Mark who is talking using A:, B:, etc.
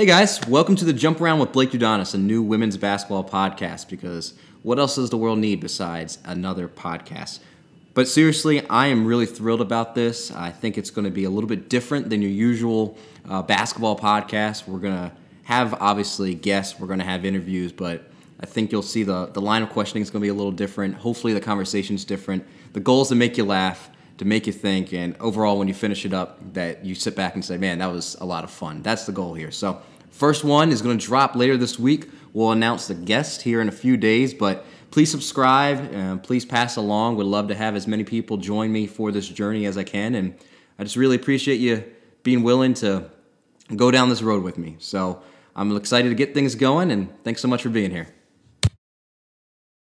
A: Hey guys, welcome to the Jump Around with Blake Udonis, a new women's basketball podcast. Because what else does the world need besides another podcast? But seriously, I am really thrilled about this. I think it's going to be a little bit different than your usual uh, basketball podcast. We're going to have obviously guests, we're going to have interviews, but I think you'll see the, the line of questioning is going to be a little different. Hopefully, the conversation's different. The goal is to make you laugh, to make you think, and overall, when you finish it up, that you sit back and say, man, that was a lot of fun. That's the goal here. So, first one is going to drop later this week. We'll announce the guest here in a few days, but please subscribe and please pass along. Would love to have as many people join me for this journey as I can. And I just really appreciate you being willing to go down this road with me. So I'm excited to get things going, and thanks so much for being here.